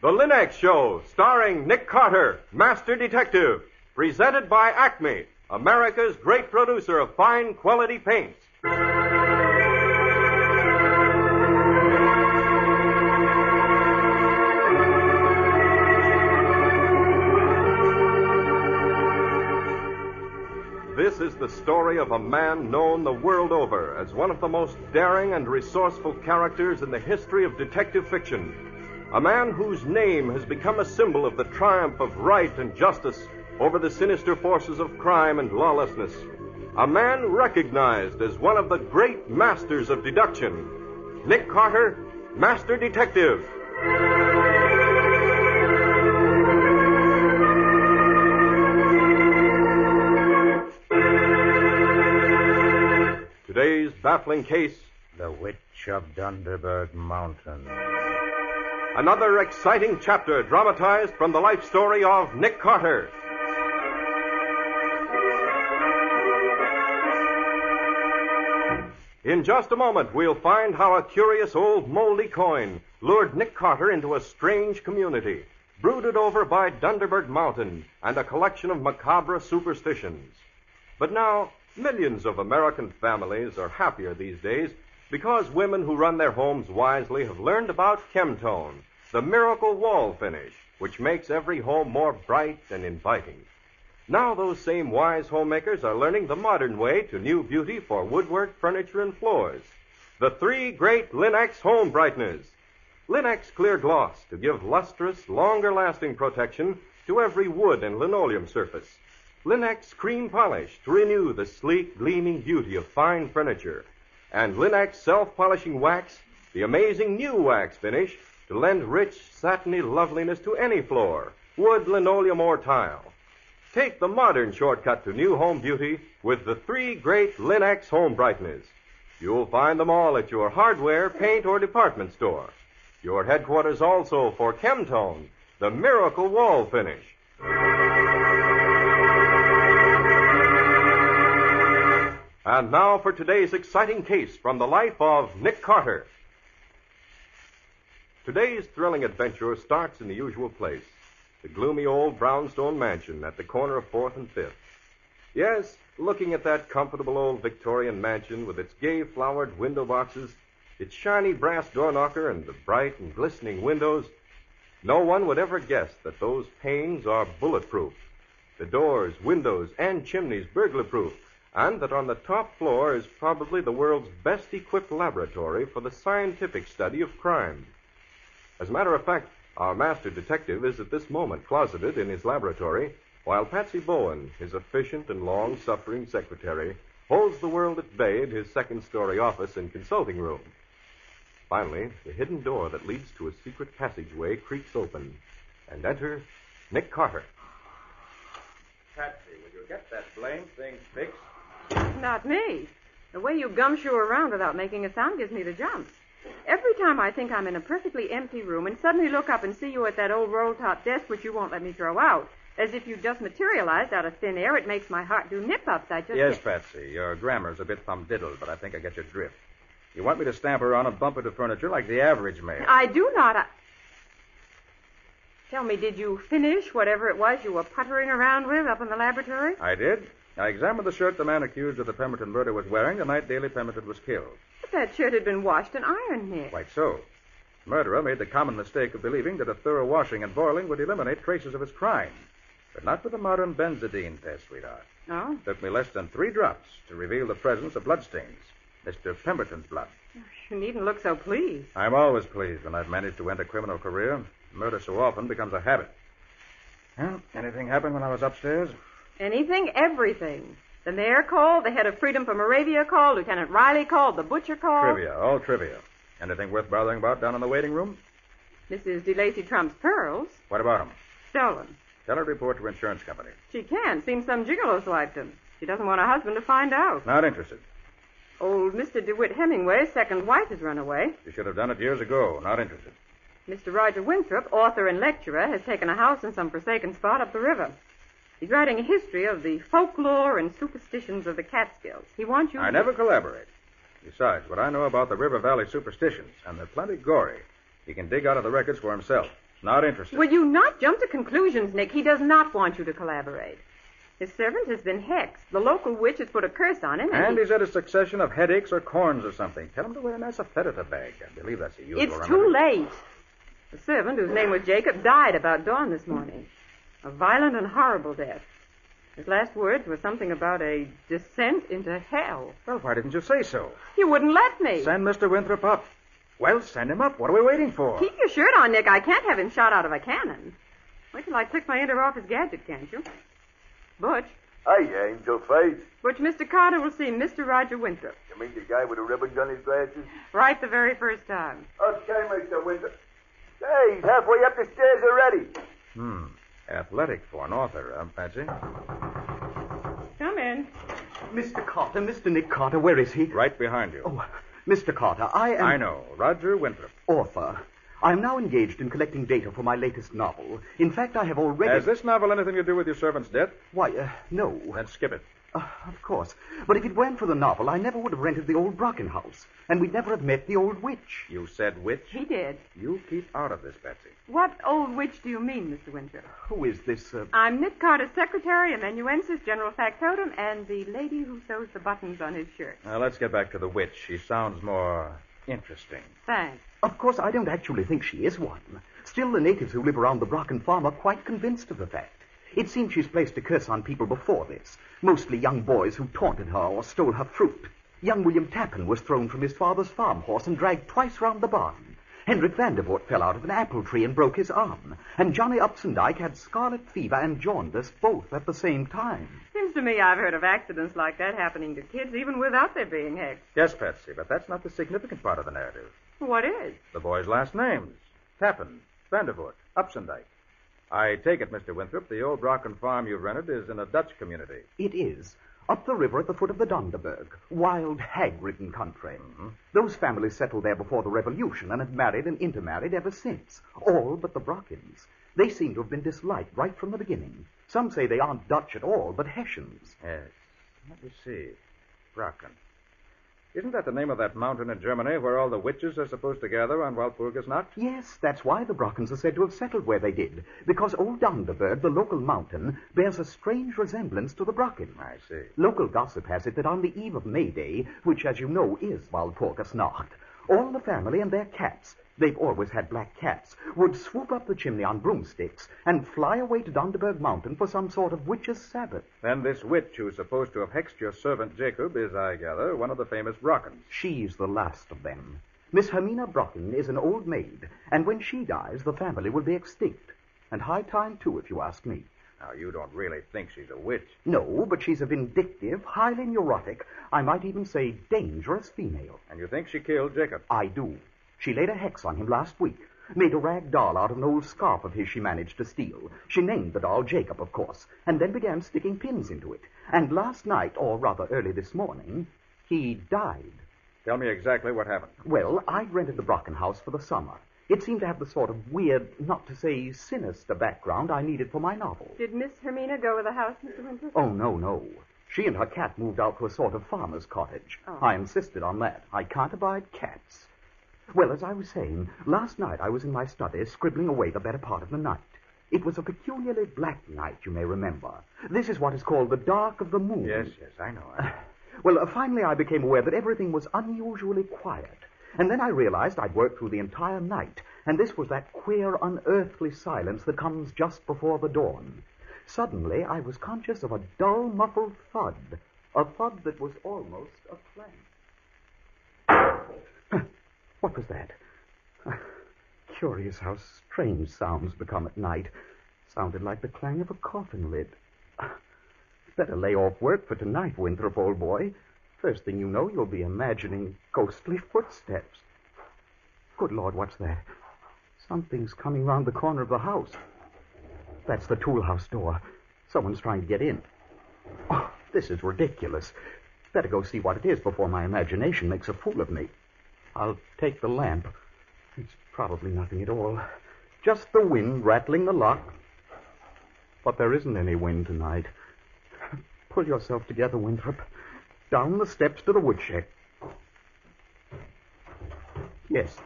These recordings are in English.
The Linex Show, starring Nick Carter, Master Detective, presented by Acme, America's great producer of fine quality paints. This is the story of a man known the world over as one of the most daring and resourceful characters in the history of detective fiction. A man whose name has become a symbol of the triumph of right and justice over the sinister forces of crime and lawlessness. A man recognized as one of the great masters of deduction. Nick Carter, Master Detective. Today's baffling case The Witch of Dunderberg Mountain. Another exciting chapter dramatized from the life story of Nick Carter. In just a moment, we'll find how a curious old moldy coin lured Nick Carter into a strange community, brooded over by Dunderberg Mountain and a collection of macabre superstitions. But now, millions of American families are happier these days because women who run their homes wisely have learned about Chemtone, the miracle wall finish, which makes every home more bright and inviting. Now those same wise homemakers are learning the modern way to new beauty for woodwork, furniture, and floors. The three great Linex home brighteners. Linex Clear Gloss to give lustrous, longer lasting protection to every wood and linoleum surface. Linex Cream Polish to renew the sleek, gleaming beauty of fine furniture. And Linex Self Polishing Wax, the amazing new wax finish to lend rich, satiny loveliness to any floor, wood, linoleum, or tile. Take the modern shortcut to new home beauty with the three great Linex home brighteners. You'll find them all at your hardware, paint, or department store. Your headquarters also for Chemtone, the miracle wall finish. And now for today's exciting case from the life of Nick Carter. Today's thrilling adventure starts in the usual place the gloomy old brownstone mansion at the corner of 4th and 5th. Yes, looking at that comfortable old Victorian mansion with its gay flowered window boxes, its shiny brass door knocker, and the bright and glistening windows, no one would ever guess that those panes are bulletproof, the doors, windows, and chimneys burglar proof, and that on the top floor is probably the world's best equipped laboratory for the scientific study of crime. As a matter of fact, our master detective is at this moment closeted in his laboratory, while Patsy Bowen, his efficient and long suffering secretary, holds the world at bay in his second story office and consulting room. Finally, the hidden door that leads to a secret passageway creaks open, and enter Nick Carter. Patsy, will you get that blamed thing fixed? Not me. The way you gumshoe around without making a sound gives me the jumps. Every time I think I'm in a perfectly empty room and suddenly look up and see you at that old roll top desk which you won't let me throw out, as if you just materialized out of thin air, it makes my heart do nip ups. I just Yes, can't- Patsy. Your grammar's a bit thumdiddled, but I think I get your drift. You want me to stamp around and bump into furniture like the average man. I do not. I... Tell me, did you finish whatever it was you were puttering around with up in the laboratory? I did. I examined the shirt the man accused of the Pemberton murder was wearing the night Daly Pemberton was killed. That shirt had been washed and ironed, Nick. Quite so. The murderer made the common mistake of believing that a thorough washing and boiling would eliminate traces of his crime. But not with the modern benzidine test, sweetheart. Oh, Took me less than three drops to reveal the presence of bloodstains. Mr. Pemberton's blood. you needn't look so pleased. I'm always pleased when I've managed to end a criminal career. Murder so often becomes a habit. Well, anything happen when I was upstairs? Anything, everything. The mayor called, the head of Freedom for Moravia called, Lieutenant Riley called, the butcher called. Trivia, all trivia. Anything worth bothering about down in the waiting room? Mrs. DeLacy Trump's pearls. What about them? Stolen. Tell her to report to insurance company. She can't. Seems some gigolo swiped them. She doesn't want her husband to find out. Not interested. Old Mr. DeWitt Hemingway's second wife has run away. She should have done it years ago. Not interested. Mr. Roger Winthrop, author and lecturer, has taken a house in some forsaken spot up the river. He's writing a history of the folklore and superstitions of the Catskills. He wants you. I to- never collaborate. Besides, what I know about the River Valley superstitions, and they're plenty gory, he can dig out of the records for himself. Not interested. Will you not jump to conclusions, Nick? He does not want you to collaborate. His servant has been hexed. The local witch has put a curse on him, and, And he- he's had a succession of headaches or corns or something. Tell him to wear a nice asafetida bag. I believe that's a usual it's remedy. too late. The servant, whose name was Jacob, died about dawn this morning. A violent and horrible death. His last words were something about a descent into hell. Well, why didn't you say so? You wouldn't let me. Send Mr. Winthrop up. Well, send him up. What are we waiting for? Keep your shirt on, Nick. I can't have him shot out of a cannon. Wait till I click my inter-office gadget, can't you? Butch. Hey, Angel Face. Butch, Mr. Carter will see Mr. Roger Winthrop. You mean the guy with the ribbons on his glasses? Right the very first time. Okay, Mr. Winthrop. Hey, he's halfway up the stairs already. Hmm. Athletic for an author, huh, Patsy? Come in. Mr. Carter, Mr. Nick Carter, where is he? Right behind you. Oh, Mr. Carter, I am I know. Roger Winthrop. author. I am now engaged in collecting data for my latest novel. In fact, I have already. Has this novel anything to do with your servant's death? Why, uh, no. Then skip it. Uh, of course. But if it weren't for the novel, I never would have rented the old Brocken house, and we'd never have met the old witch. You said witch? He did. You keep out of this, Betsy. What old witch do you mean, Mr. Winthrop? Who is this? Uh... I'm Nick Carter's secretary, amanuensis, general factotum, and the lady who sews the buttons on his shirt. Now, let's get back to the witch. She sounds more interesting. Thanks. Of course, I don't actually think she is one. Still, the natives who live around the Brocken farm are quite convinced of the fact. It seems she's placed a curse on people before this, mostly young boys who taunted her or stole her fruit. Young William Tappan was thrown from his father's farm horse and dragged twice round the barn. Hendrik Vandervoort fell out of an apple tree and broke his arm. And Johnny Upsendike had scarlet fever and jaundice both at the same time. Seems to me I've heard of accidents like that happening to kids even without their being hexed. Yes, Patsy, but that's not the significant part of the narrative. What is? The boys' last names Tappan, Vandervoort, Upsendike. I take it, Mr. Winthrop, the old Brocken farm you've rented is in a Dutch community. It is. Up the river at the foot of the Donderberg. Wild, hag-ridden country. Mm-hmm. Those families settled there before the Revolution and have married and intermarried ever since. All but the Brockens. They seem to have been disliked right from the beginning. Some say they aren't Dutch at all, but Hessians. Yes. Let me see. Brocken. Isn't that the name of that mountain in Germany where all the witches are supposed to gather on Walpurgisnacht? Yes, that's why the Brockens are said to have settled where they did. Because old Dunderberg, the local mountain, bears a strange resemblance to the Brocken. I see. Local gossip has it that on the eve of May Day, which, as you know, is Walpurgisnacht, all the family and their cats, they've always had black cats, would swoop up the chimney on broomsticks and fly away to Donderberg Mountain for some sort of witch's Sabbath. Then this witch who's supposed to have hexed your servant Jacob is, I gather, one of the famous Brockens. She's the last of them. Miss Hermina Brocken is an old maid, and when she dies, the family will be extinct. And high time, too, if you ask me. Now, you don't really think she's a witch. No, but she's a vindictive, highly neurotic, I might even say dangerous female. And you think she killed Jacob? I do. She laid a hex on him last week. Made a rag doll out of an old scarf of his she managed to steal. She named the doll Jacob, of course, and then began sticking pins into it. And last night, or rather early this morning, he died. Tell me exactly what happened. Well, I'd rented the Brocken house for the summer. It seemed to have the sort of weird, not to say sinister background I needed for my novel. Did Miss Hermina go with the house, Mr. Winthrop? Oh, no, no. She and her cat moved out to a sort of farmer's cottage. Oh. I insisted on that. I can't abide cats. Well, as I was saying, last night I was in my study scribbling away the better part of the night. It was a peculiarly black night, you may remember. This is what is called the dark of the moon. Yes, yes, I know. I know. Well, uh, finally I became aware that everything was unusually quiet. And then I realized I'd worked through the entire night, and this was that queer, unearthly silence that comes just before the dawn. Suddenly, I was conscious of a dull, muffled thud, a thud that was almost a clang. What was that? Curious how strange sounds become at night. Sounded like the clang of a coffin lid. Better lay off work for tonight, Winthrop, old boy. First thing you know, you'll be imagining ghostly footsteps. Good Lord, what's that? Something's coming round the corner of the house. That's the tool house door. Someone's trying to get in. Oh, this is ridiculous. Better go see what it is before my imagination makes a fool of me. I'll take the lamp. It's probably nothing at all. Just the wind rattling the lock. But there isn't any wind tonight. Pull yourself together, Winthrop. Down the steps to the woodshed. Yes,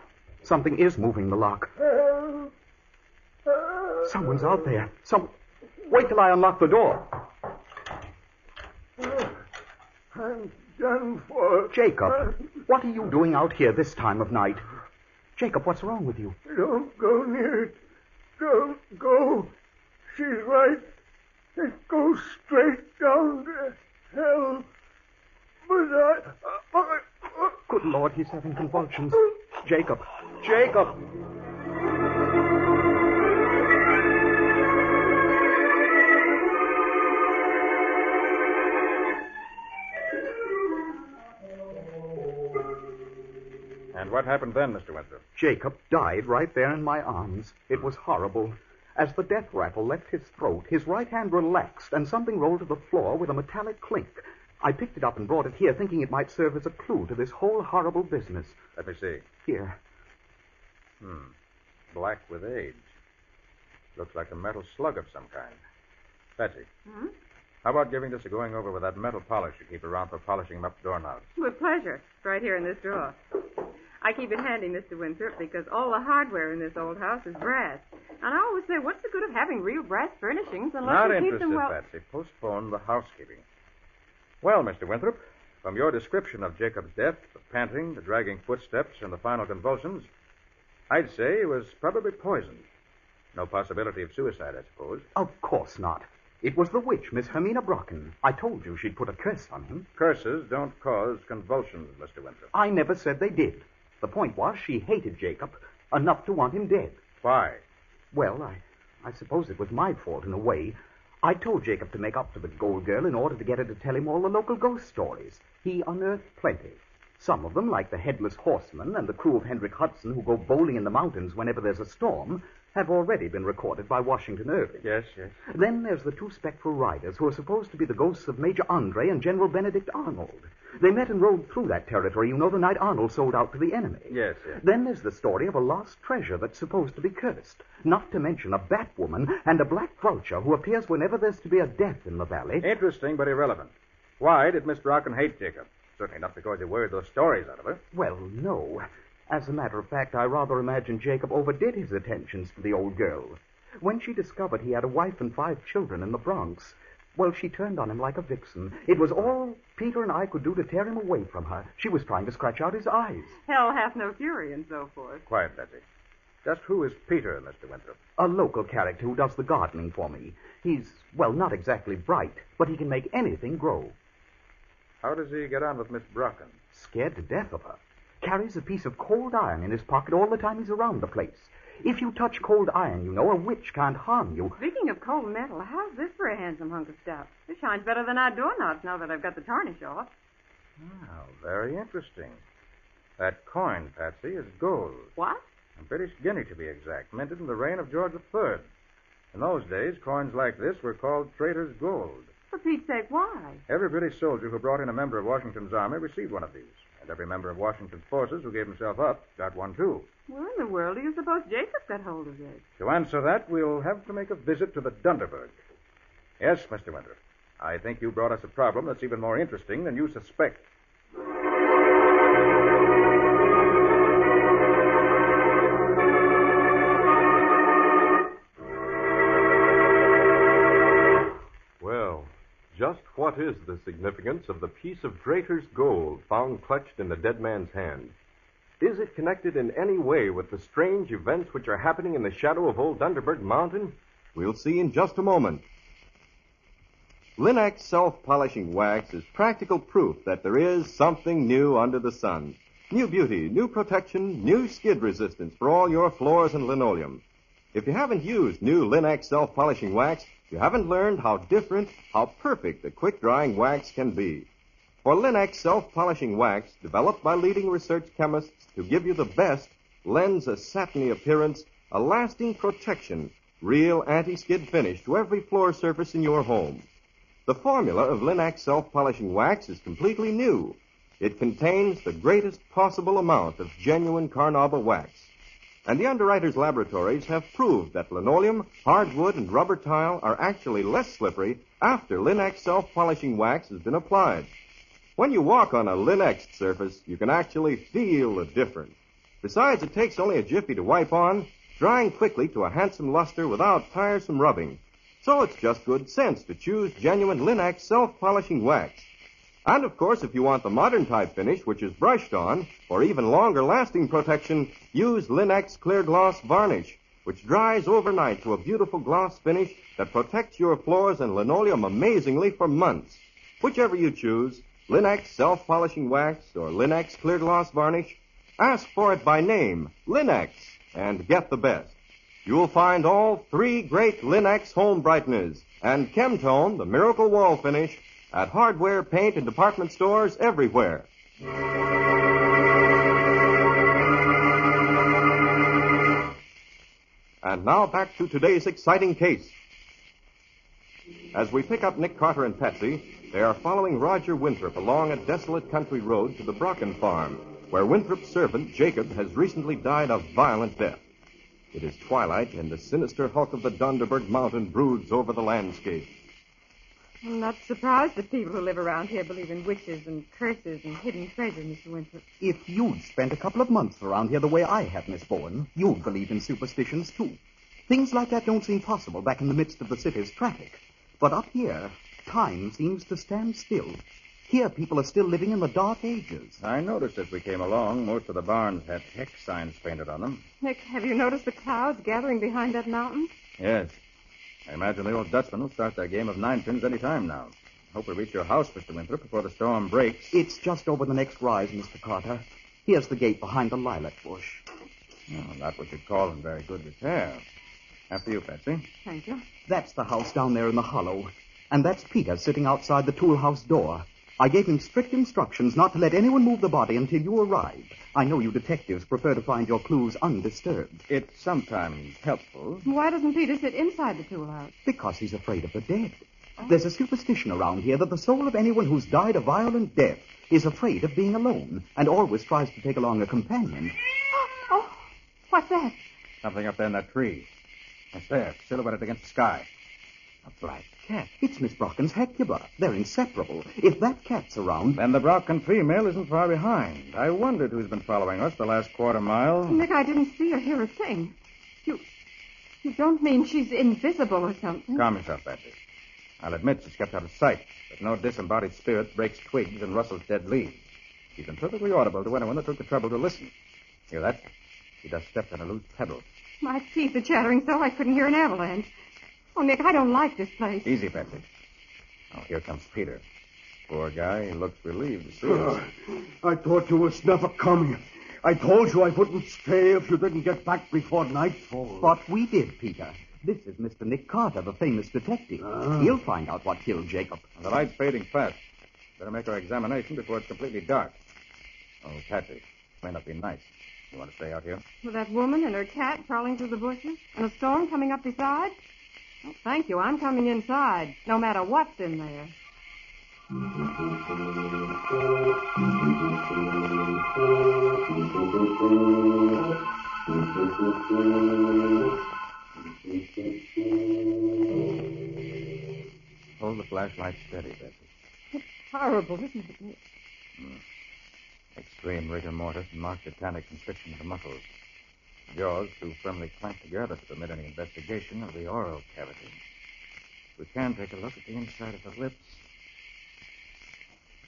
something is moving the lock. Someone's out there. Some. Wait till I unlock the door. I'm done for. Jacob, what are you doing out here this time of night? Jacob, what's wrong with you? Don't go near it. Don't go. She's right. It goes straight down to hell. Good Lord, he's having convulsions. Jacob, Jacob. And what happened then, Mr. Winthrop? Jacob died right there in my arms. It was horrible. As the death rattle left his throat, his right hand relaxed and something rolled to the floor with a metallic clink. I picked it up and brought it here, thinking it might serve as a clue to this whole horrible business. Let me see. Here. Hmm. Black with age. Looks like a metal slug of some kind. Betsy. Hmm? How about giving this a going over with that metal polish you keep around for polishing up doorknobs? With pleasure. It's right here in this drawer. I keep it handy, Mr. Winthrop, because all the hardware in this old house is brass. And I always say, what's the good of having real brass furnishings unless Not you keep them well? Not interested, Betsy. Postpone the housekeeping. Well, Mr. Winthrop, from your description of Jacob's death, the panting, the dragging footsteps, and the final convulsions, I'd say he was probably poisoned. No possibility of suicide, I suppose. Of course not. It was the witch, Miss Hermina Brocken. I told you she'd put a curse on him. Curses don't cause convulsions, Mr. Winthrop. I never said they did. The point was she hated Jacob enough to want him dead. Why? Well, I, I suppose it was my fault in a way. I told Jacob to make up to the gold girl in order to get her to tell him all the local ghost stories. He unearthed plenty. Some of them, like the headless horseman and the crew of Hendrik Hudson who go bowling in the mountains whenever there's a storm, have already been recorded by Washington Irving. Yes, yes. Then there's the two spectral riders who are supposed to be the ghosts of Major Andre and General Benedict Arnold. They met and rode through that territory, you know, the night Arnold sold out to the enemy. Yes, yes. Then there's the story of a lost treasure that's supposed to be cursed. Not to mention a bat woman and a black vulture who appears whenever there's to be a death in the valley. Interesting, but irrelevant. Why did Miss Brocken hate Jacob? Certainly not because he worried those stories out of her. Well, no. As a matter of fact, I rather imagine Jacob overdid his attentions to the old girl. When she discovered he had a wife and five children in the Bronx, well, she turned on him like a vixen. It was all Peter and I could do to tear him away from her. She was trying to scratch out his eyes. Hell hath no fury and so forth. Quiet, Betsy. Just who is Peter, Mr. Winthrop? A local character who does the gardening for me. He's, well, not exactly bright, but he can make anything grow. How does he get on with Miss Brocken? Scared to death of her. Carries a piece of cold iron in his pocket all the time he's around the place. If you touch cold iron, you know, a witch can't harm you. Speaking of cold metal, how's this for a handsome hunk of stuff? It shines better than our doorknobs now that I've got the tarnish off. Oh, very interesting. That coin, Patsy, is gold. What? A British guinea, to be exact, minted in the reign of George III. In those days, coins like this were called traitor's gold. For Pete's sake, why? Every British soldier who brought in a member of Washington's army received one of these. And every member of Washington's forces who gave himself up got one, too. Where in the world do you suppose Jacob got hold of this? To answer that, we'll have to make a visit to the Dunderberg. Yes, Mr. Winthrop. I think you brought us a problem that's even more interesting than you suspect. Just what is the significance of the piece of traitor's gold found clutched in the dead man's hand? Is it connected in any way with the strange events which are happening in the shadow of old Dunderberg Mountain? We'll see in just a moment. Linex self-polishing wax is practical proof that there is something new under the sun. New beauty, new protection, new skid resistance for all your floors and linoleum. If you haven't used new Linex self-polishing wax, you haven't learned how different, how perfect the quick-drying wax can be. For Linex self-polishing wax, developed by leading research chemists to give you the best, lends a satiny appearance a lasting protection, real anti-skid finish to every floor surface in your home. The formula of Linex self-polishing wax is completely new. It contains the greatest possible amount of genuine carnauba wax. And the underwriters' laboratories have proved that linoleum, hardwood, and rubber tile are actually less slippery after Linex self-polishing wax has been applied. When you walk on a Linex surface, you can actually feel the difference. Besides, it takes only a jiffy to wipe on, drying quickly to a handsome luster without tiresome rubbing. So it's just good sense to choose genuine Linex self-polishing wax. And of course, if you want the modern type finish, which is brushed on, or even longer lasting protection, use Linex Clear Gloss Varnish, which dries overnight to a beautiful gloss finish that protects your floors and linoleum amazingly for months. Whichever you choose, Linex Self-Polishing Wax or Linex Clear Gloss Varnish, ask for it by name, Linex, and get the best. You'll find all three great Linex home brighteners and Chemtone, the miracle wall finish, at hardware, paint, and department stores everywhere. And now back to today's exciting case. As we pick up Nick Carter and Patsy, they are following Roger Winthrop along a desolate country road to the Brocken farm, where Winthrop's servant, Jacob, has recently died a violent death. It is twilight, and the sinister hulk of the Dunderberg Mountain broods over the landscape. I'm not surprised that people who live around here believe in witches and curses and hidden treasure, Mr. Winthrop. If you'd spent a couple of months around here the way I have, Miss Bowen, you'd believe in superstitions, too. Things like that don't seem possible back in the midst of the city's traffic. But up here, time seems to stand still. Here, people are still living in the dark ages. I noticed as we came along, most of the barns had hex signs painted on them. Nick, have you noticed the clouds gathering behind that mountain? Yes. I imagine the old Dutchman will start their game of nine pins any time now. Hope we reach your house, Mr. Winthrop, before the storm breaks. It's just over the next rise, Mr. Carter. Here's the gate behind the lilac bush. Oh, not what you'd call in very good repair. After you, Patsy. Thank you. That's the house down there in the hollow. And that's Peter sitting outside the tool house door. I gave him strict instructions not to let anyone move the body until you arrived. I know you detectives prefer to find your clues undisturbed. It's sometimes helpful. Why doesn't Peter sit inside the tool house? Because he's afraid of the dead. There's a superstition around here that the soul of anyone who's died a violent death is afraid of being alone and always tries to take along a companion. Oh, oh what's that? Something up there in that tree. It's there, silhouetted against the sky. A black cat. It's Miss Brocken's Hecuba. They're inseparable. If that cat's around, Then the Brocken female isn't far behind. I wondered who's been following us the last quarter mile. Nick, I didn't see or hear a thing. You. You don't mean she's invisible or something? Calm yourself, Patsy. I'll admit she's kept out of sight, but no disembodied spirit breaks twigs and rustles dead leaves. She's been perfectly audible to anyone that took the trouble to listen. Hear that? She just stepped on a loose pebble. My teeth are chattering so I couldn't hear an avalanche. Oh, Nick, I don't like this place. Easy, Patsy. Oh, here comes Peter. Poor guy, he looks relieved to see oh, us. I thought you was never coming. I told you I wouldn't stay if you didn't get back before nightfall. but we did, Peter. This is Mr. Nick Carter, the famous detective. Ah. He'll find out what killed Jacob. The light's fading fast. Better make our examination before it's completely dark. Oh, Patsy, may not be nice. You want to stay out here? With that woman and her cat crawling through the bushes and a storm coming up beside? Oh, thank you. I'm coming inside, no matter what's in there. Hold the flashlight steady, Patsy. Horrible, isn't it, Nick? Extreme rigor mortis and marked tetanic constriction of the muscles. Jaws too firmly clamped together to permit any investigation of the oral cavity. We can take a look at the inside of the lips.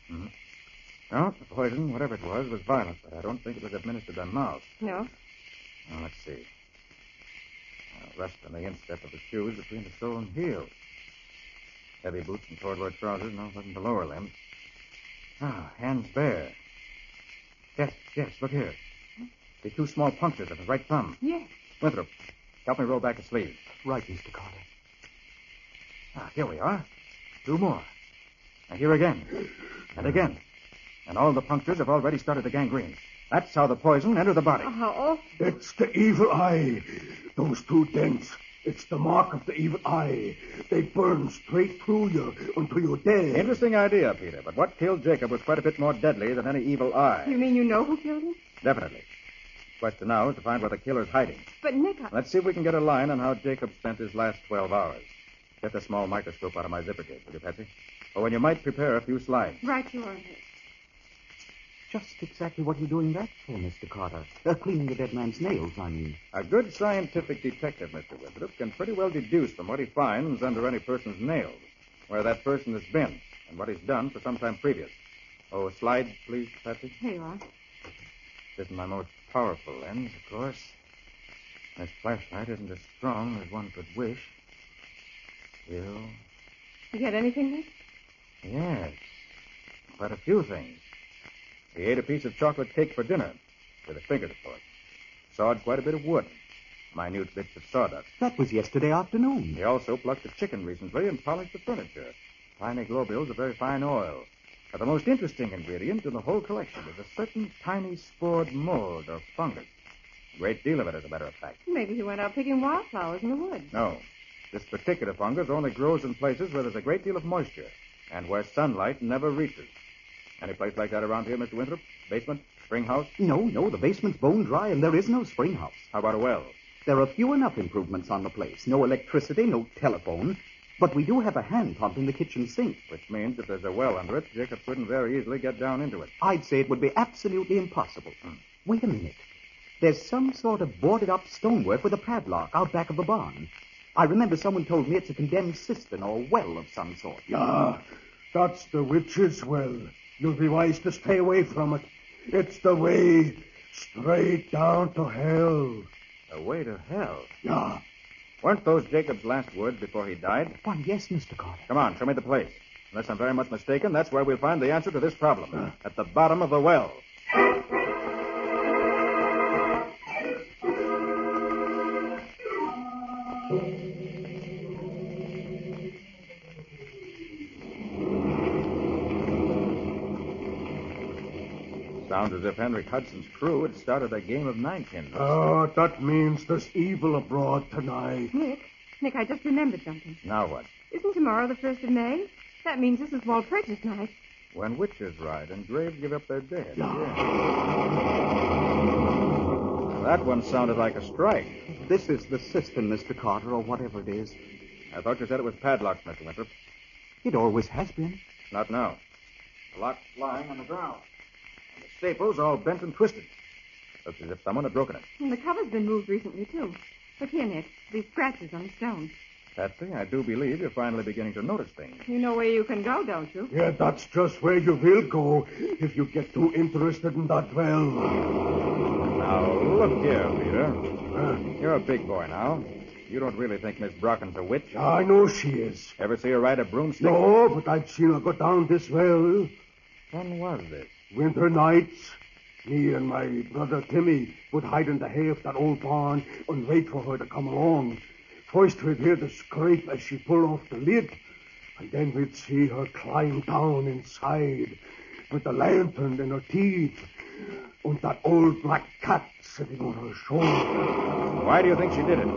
Hmm. No, the poison, whatever it was, was violent, but I don't think it was administered by mouth. No. Now, let's see. Uh, rest on the instep of the shoes between the sole and heel. Heavy boots and corduroy trousers, no, wasn't the lower limbs. Ah, hands bare. Yes, yes, look here. The two small punctures of the right thumb. Yes. Winthrop, help me roll back a sleeve. Right, Mr. Carter. Ah, here we are. Two more. And here again. And again. And all the punctures have already started the gangrene. That's how the poison entered the body. Oh, how awful. It's the evil eye. Those two dents. It's the mark of the evil eye. They burn straight through you until you're dead. Interesting idea, Peter, but what killed Jacob was quite a bit more deadly than any evil eye. You mean you know who killed him? Definitely. Question now is to find where the killer's hiding. But, Nick, I... Let's see if we can get a line on how Jacob spent his last 12 hours. Get the small microscope out of my zipper case, will you, Patsy? Or when you might prepare a few slides. Right you are, Nick. Just exactly what are you doing that for, Mr. Carter? Uh, cleaning the dead man's nails, I mean. A good scientific detective, Mr. Winthrop, can pretty well deduce from what he finds under any person's nails where that person has been and what he's done for some time previous. Oh, a slide, please, Patsy. Here you are. This isn't my most powerful lens, of course. This flashlight isn't as strong as one could wish. Still, You get anything, Nick? yes, quite a few things. He ate a piece of chocolate cake for dinner, with his fingers, of course. Sawed quite a bit of wood, minute bits of sawdust. That was yesterday afternoon. He also plucked a chicken recently and polished the furniture. Tiny globules of very fine oil. But the most interesting ingredient in the whole collection is a certain tiny spored mold or fungus. A great deal of it, as a matter of fact. Maybe he went out picking wildflowers in the woods. No. This particular fungus only grows in places where there's a great deal of moisture and where sunlight never reaches. Any place like that around here, Mr. Winthrop? Basement? Spring house? No, no, the basement's bone dry and there is no spring house. How about a well? There are few enough improvements on the place. No electricity, no telephone. But we do have a hand pump in the kitchen sink. Which means if there's a well under it, Jacob couldn't very easily get down into it. I'd say it would be absolutely impossible. Hmm. Wait a minute. There's some sort of boarded up stonework with a padlock out back of the barn. I remember someone told me it's a condemned cistern or well of some sort. Yeah, that's the witch's well. You'll be wise to stay away from it. It's the way straight down to hell. A way to hell. Yeah. Weren't those Jacob's last words before he died? Why, yes, Mr. Carter. Come on, show me the place. Unless I'm very much mistaken, that's where we'll find the answer to this problem. At the bottom of the well. As if Henry Hudson's crew had started a game of ninepins. Oh, that means there's evil abroad tonight. Nick, Nick, I just remembered something. Now what? Isn't tomorrow the first of May? That means this is Walpurgis night. When witches ride and graves give up their dead. Yeah. That one sounded like a strike. This is the cistern, Mr. Carter, or whatever it is. I thought you said it was padlocked, Mr. Winthrop. It always has been. Not now. The lock's lying on the ground. And the staples all bent and twisted. Looks as if someone had broken it. And the cover's been moved recently, too. Look here, Nick. These scratches on the stone. Patsy, I do believe you're finally beginning to notice things. You know where you can go, don't you? Yeah, that's just where you will go if you get too interested in that well. Now, look here, Peter. You're a big boy now. You don't really think Miss Brocken's a witch? I know she is. Ever see her ride a broomstick? No, but I've seen her go down this well. When was this? Winter nights. Me and my brother Timmy would hide in the hay of that old barn and wait for her to come along. First we'd hear the scrape as she pulled off the lid, and then we'd see her climb down inside with the lantern in her teeth and that old black cat sitting on her shoulder. Why do you think she did it?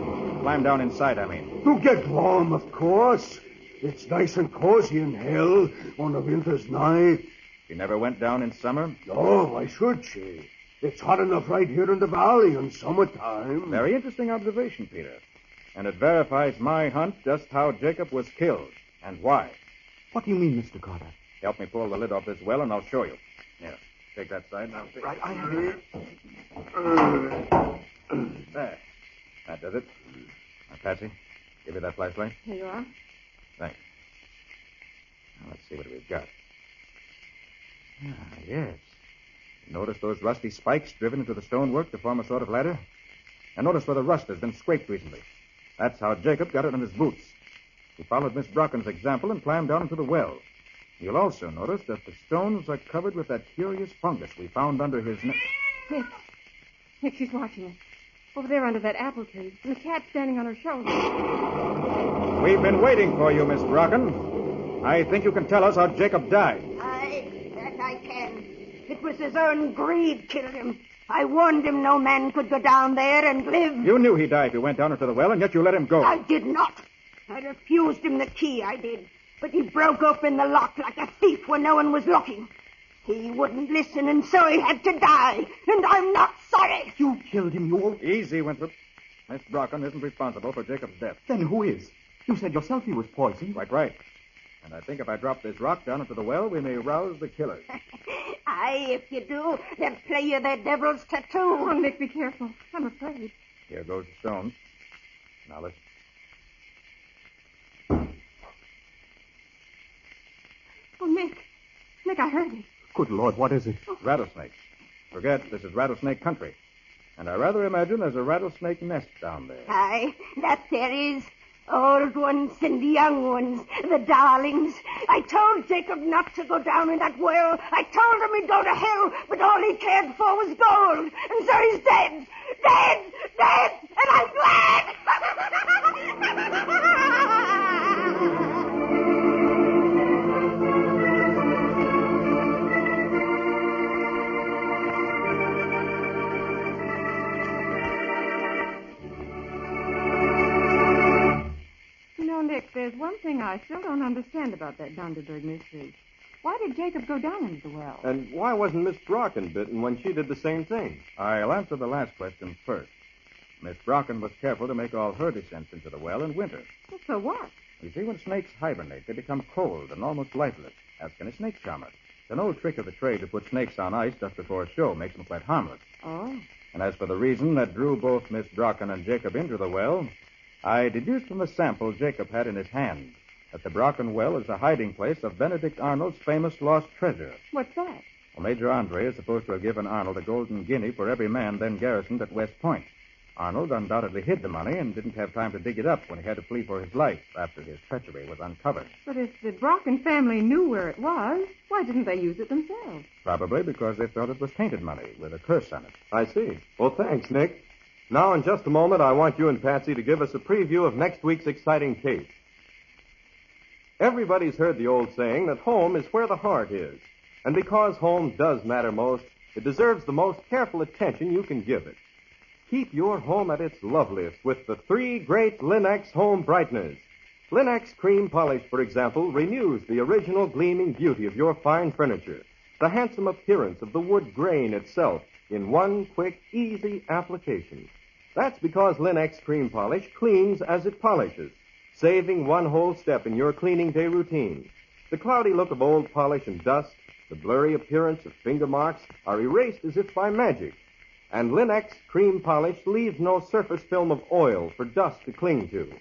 Climb down inside, I mean. To get warm, of course. It's nice and cozy in hell on a winter's night. She never went down in summer? No, why should she? It's hot enough right here in the valley in summertime. Very interesting observation, Peter. And it verifies my hunch just how Jacob was killed and why. What do you mean, Mr. Carter? Help me pull the lid off this well, and I'll show you. Here, take that side. Now, see. Right, I have it. There. That does it. Now, Patsy, give me that flashlight. Here you are. Thanks. Now, let's see what we've got. Ah, yes. Notice those rusty spikes driven into the stonework to form a sort of ladder? And notice where the rust has been scraped recently. That's how Jacob got it on his boots. He followed Miss Brocken's example and climbed down into the well. You'll also notice that the stones are covered with that curious fungus we found under his neck. Nick. Nick, she's watching us. Over there under that apple tree. And the cat standing on her shoulder. We've been waiting for you, Miss Brocken. I think you can tell us how Jacob died. I, that I can. It was his own greed killed him. I warned him no man could go down there and live. You knew he'd die if he went down into the well, and yet you let him go. I did not. I refused him the key, I did. But he broke open the lock like a thief when no one was looking. He wouldn't listen, and so he had to die. And I'm not sorry. You killed him, you. Old... Easy, Winthrop. Miss Brocken isn't responsible for Jacob's death. Then who is? You said yourself he was poisoned. Quite right. And I think if I drop this rock down into the well, we may rouse the killers. Aye, if you do, they'll play you their devil's tattoo. Oh, Nick, be careful. I'm afraid. Here goes the stone. Now listen. Oh, Nick. Nick, I heard it. Good Lord, what is it? Rattlesnakes. Forget, this is rattlesnake country. And I rather imagine there's a rattlesnake nest down there. Aye, that there is. Old ones and young ones, the darlings. I told Jacob not to go down in that well. I told him he'd go to hell, but all he cared for was gold. And so he's dead. Dead! Dead! And I'm glad! there's one thing I still don't understand about that Dunderberg mystery. Why did Jacob go down into the well? And why wasn't Miss Brocken bitten when she did the same thing? I'll answer the last question first. Miss Brocken was careful to make all her descents into the well in winter. Well, so what? You see, when snakes hibernate, they become cold and almost lifeless. Ask any snake charmer. It's an old trick of the trade to put snakes on ice just before a show. Makes them quite harmless. Oh. And as for the reason that drew both Miss Brocken and Jacob into the well, I deduced from the sample Jacob had in his hand that the Brocken well is the hiding place of Benedict Arnold's famous lost treasure. What's that? Well, Major Andre is supposed to have given Arnold a golden guinea for every man then garrisoned at West Point. Arnold undoubtedly hid the money and didn't have time to dig it up when he had to flee for his life after his treachery was uncovered. But if the Brocken family knew where it was, why didn't they use it themselves? Probably because they thought it was tainted money with a curse on it. I see. Well, thanks, Nick. Now, in just a moment, I want you and Patsy to give us a preview of next week's exciting case. Everybody's heard the old saying that home is where the heart is. And because home does matter most, it deserves the most careful attention you can give it. Keep your home at its loveliest with the three great Linex home brighteners. Linex cream polish, for example, renews the original gleaming beauty of your fine furniture, the handsome appearance of the wood grain itself in one quick, easy application. That's because Linex cream polish cleans as it polishes, saving one whole step in your cleaning day routine. The cloudy look of old polish and dust, the blurry appearance of finger marks are erased as if by magic. And Linex cream polish leaves no surface film of oil for dust to cling to.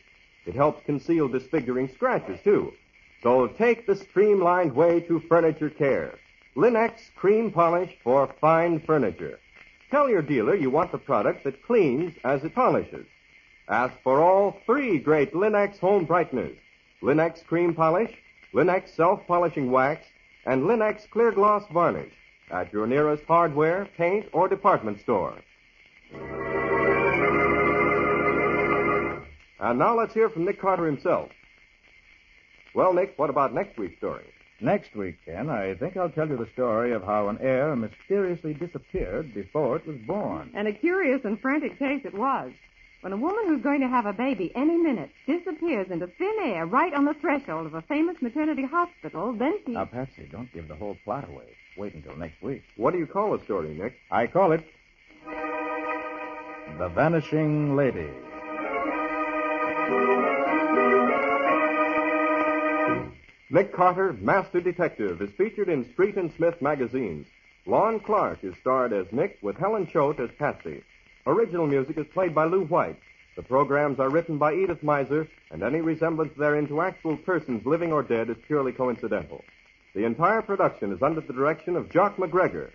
It helps conceal disfiguring scratches, too. So take the streamlined way to furniture care. Linex cream polish for fine furniture. Tell your dealer you want the product that cleans as it polishes. Ask for all three great Linex home brighteners. Linex cream polish, Linex self-polishing wax, and Linex clear gloss varnish at your nearest hardware, paint, or department store. And now let's hear from Nick Carter himself. Well, Nick, what about next week's story? Next week, Ken, I think I'll tell you the story of how an heir mysteriously disappeared before it was born. And a curious and frantic case it was. When a woman who's going to have a baby any minute disappears into thin air right on the threshold of a famous maternity hospital, then she. Now, Patsy, don't give the whole plot away. Wait until next week. What do you call the story, Nick? I call it The Vanishing Lady. Nick Carter, Master Detective, is featured in Street and Smith magazines. Lon Clark is starred as Nick with Helen Choate as Patsy. Original music is played by Lou White. The programs are written by Edith Meiser, and any resemblance therein to actual persons living or dead is purely coincidental. The entire production is under the direction of Jock McGregor.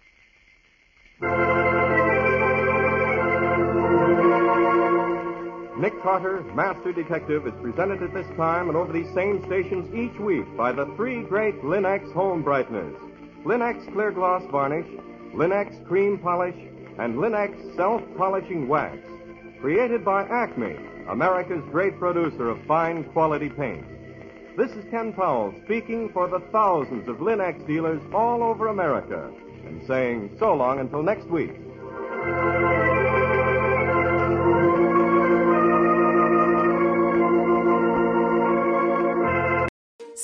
Nick Carter, Master Detective, is presented at this time and over these same stations each week by the three great Linex home brighteners Linex Clear Gloss Varnish, Linex Cream Polish, and Linex Self Polishing Wax. Created by Acme, America's great producer of fine quality paint. This is Ken Powell speaking for the thousands of Linex dealers all over America. and saying so long until next week.